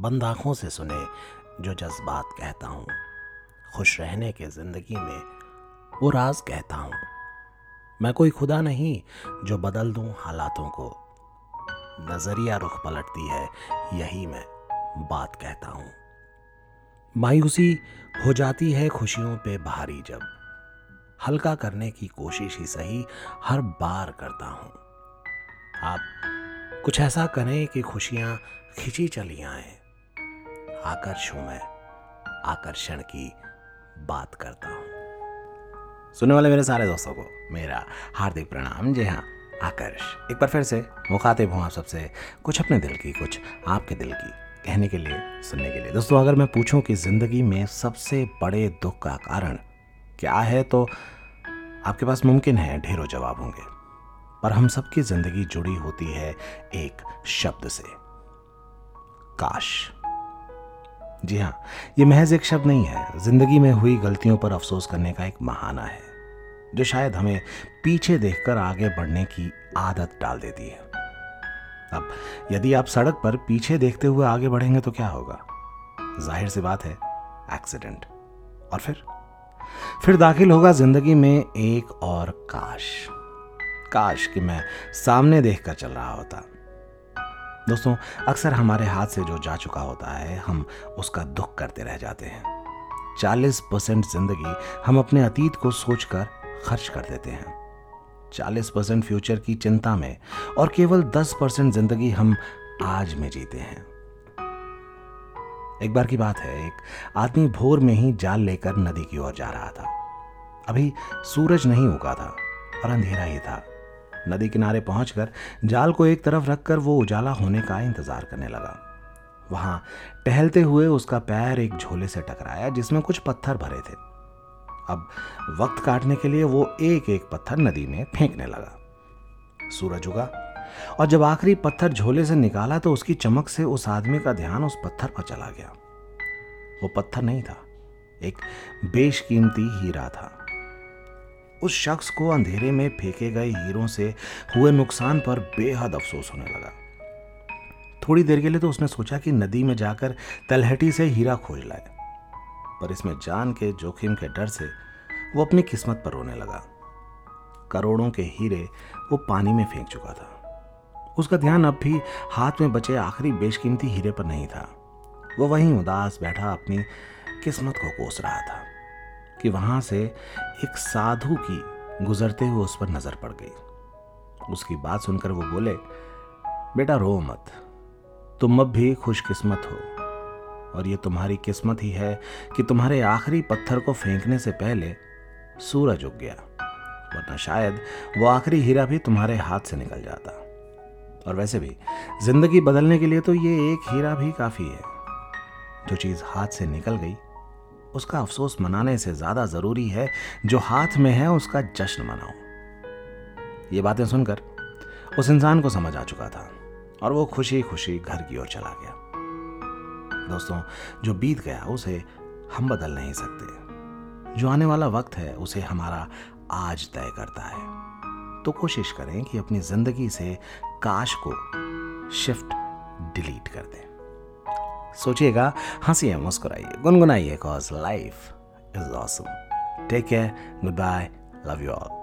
बंद आँखों से सुने जो जज्बात कहता हूँ। खुश रहने के ज़िंदगी में वो राज कहता हूँ। मैं कोई खुदा नहीं जो बदल दूँ हालातों को। नज़रिया रुख पलटती है, यही मैं बात कहता हूँ। मायूसी हो जाती है खुशियों पे भारी जब। हल्का करने की कोशिश ही सही हर बार करता हूँ। आप कुछ ऐसा करें कि खुशियाँ खिंची चली आए। आकर्ष हूँ मैं आकर्षण की बात करता हूँ। सुनने वाले मेरे सारे दोस्तों को मेरा हार्दिक प्रणाम। जी हाँ आकर्ष। एक बार फिर से मुखातिब हूँ आप सबसे कुछ अपने दिल की, कुछ आपके दिल की कहने के लिए, सुनने के लिए। दोस्तों, अगर मैं पूछूँ कि ज़िंदगी में सबसे बड़े दुख का कारण क्या है तो आपके पास मुमकिन है, ढेरों जवाब होंगे। पर हम सबकी ज़िंदगी जुड़ी होती है एक शब्द से, काश। जी हाँ ये महज एक शब्द नहीं है। ज़िंदगी में हुई गलतियों पर अफसोस करने का एक बहाना है, जो शायद हमें पीछे देखकर आगे बढ़ने की आदत डाल देती है। अब, यदि आप सड़क पर पीछे देखते हुए आगे बढ़ेंगे तो क्या होगा? ज़ाहिर सी बात है, एक्सीडेंट। और फिर? फिर दाखिल होगा ज़िंदगी में एक और काश। काश कि मैं सामने देखकर चल रहा होता। दोस्तों, अक्सर हमारे हाथ से जो जा चुका होता है, हम उसका दुख करते रह जाते हैं। चालीस परसेंट ज़िंदगी हम अपने अतीत को सोचकर खर्च कर देते हैं। चालीस परसेंट फ्यूचर की चिंता में और केवल दस परसेंट ज़िंदगी हम आज में जीते हैं। एक बार की बात है, एक आदमी भोर में ही जाल लेकर नदी की ओर जा रहा था। अभी सूरज नहीं उगा था और अंधेरा ही था। नदी किनारे पहुंचकर जाल को एक तरफ़ रखकर वो उजाला होने का इंतज़ार करने लगा। वहाँ टहलते हुए उसका पैर एक झोले से टकराया, जिसमें कुछ पत्थर भरे थे। अब वक्त काटने के लिए वो एक एक पत्थर नदी में फेंकने लगा। सूरज उगा और जब आखिरी पत्थर झोले से निकाला तो उसकी चमक से उस आदमी का ध्यान उस पत्थर पर चला गया। वो पत्थर नहीं था, एक बेशकीमती हीरा था। उस शख्स को अंधेरे में फेंके गए हीरों से हुए नुकसान पर बेहद अफसोस होने लगा। थोड़ी देर के लिए तो उसने सोचा कि नदी में जाकर तलहटी से हीरा खोज लाए, पर इसमें जान के जोखिम के डर से वो अपनी किस्मत पर रोने लगा। करोड़ों के हीरे वो पानी में फेंक चुका था। उसका ध्यान अब भी हाथ में बचे आखिरी बेशकीमती हीरे पर नहीं था। वो वहीं उदास बैठा अपनी किस्मत को कोस रहा था। कि वहाँ से एक साधु की गुजरते हुए उस पर नज़र पड़ गई। उसकी बात सुनकर वो बोले, बेटा, रो मत। तुम अब भी खुशकिस्मत हो। और ये तुम्हारी किस्मत ही है कि तुम्हारे आखिरी पत्थर को फेंकने से पहले सूरज उग गया, वरना शायद वो आखिरी हीरा भी तुम्हारे हाथ से निकल जाता। और वैसे भी, ज़िंदगी बदलने के लिए तो ये एक हीरा भी काफ़ी है। जो चीज़ हाथ से निकल गई उसका अफसोस मनाने से ज़्यादा ज़रूरी है, जो हाथ में है, उसका जश्न मनाओ। ये बातें सुनकर उस इंसान को समझ आ चुका था और वो खुशी खुशी घर की ओर चला गया। दोस्तों, जो बीत गया, उसे हम बदल नहीं सकते। जो आने वाला वक्त है, उसे हमारा आज तय करता है। तो कोशिश करें कि अपनी ज़िंदगी से काश को शिफ्ट डिलीट कर दें। सोचिएगा, हंसिए, मुस्कुराइए, गुनगुनाइए cause life is awesome take care good bye love you all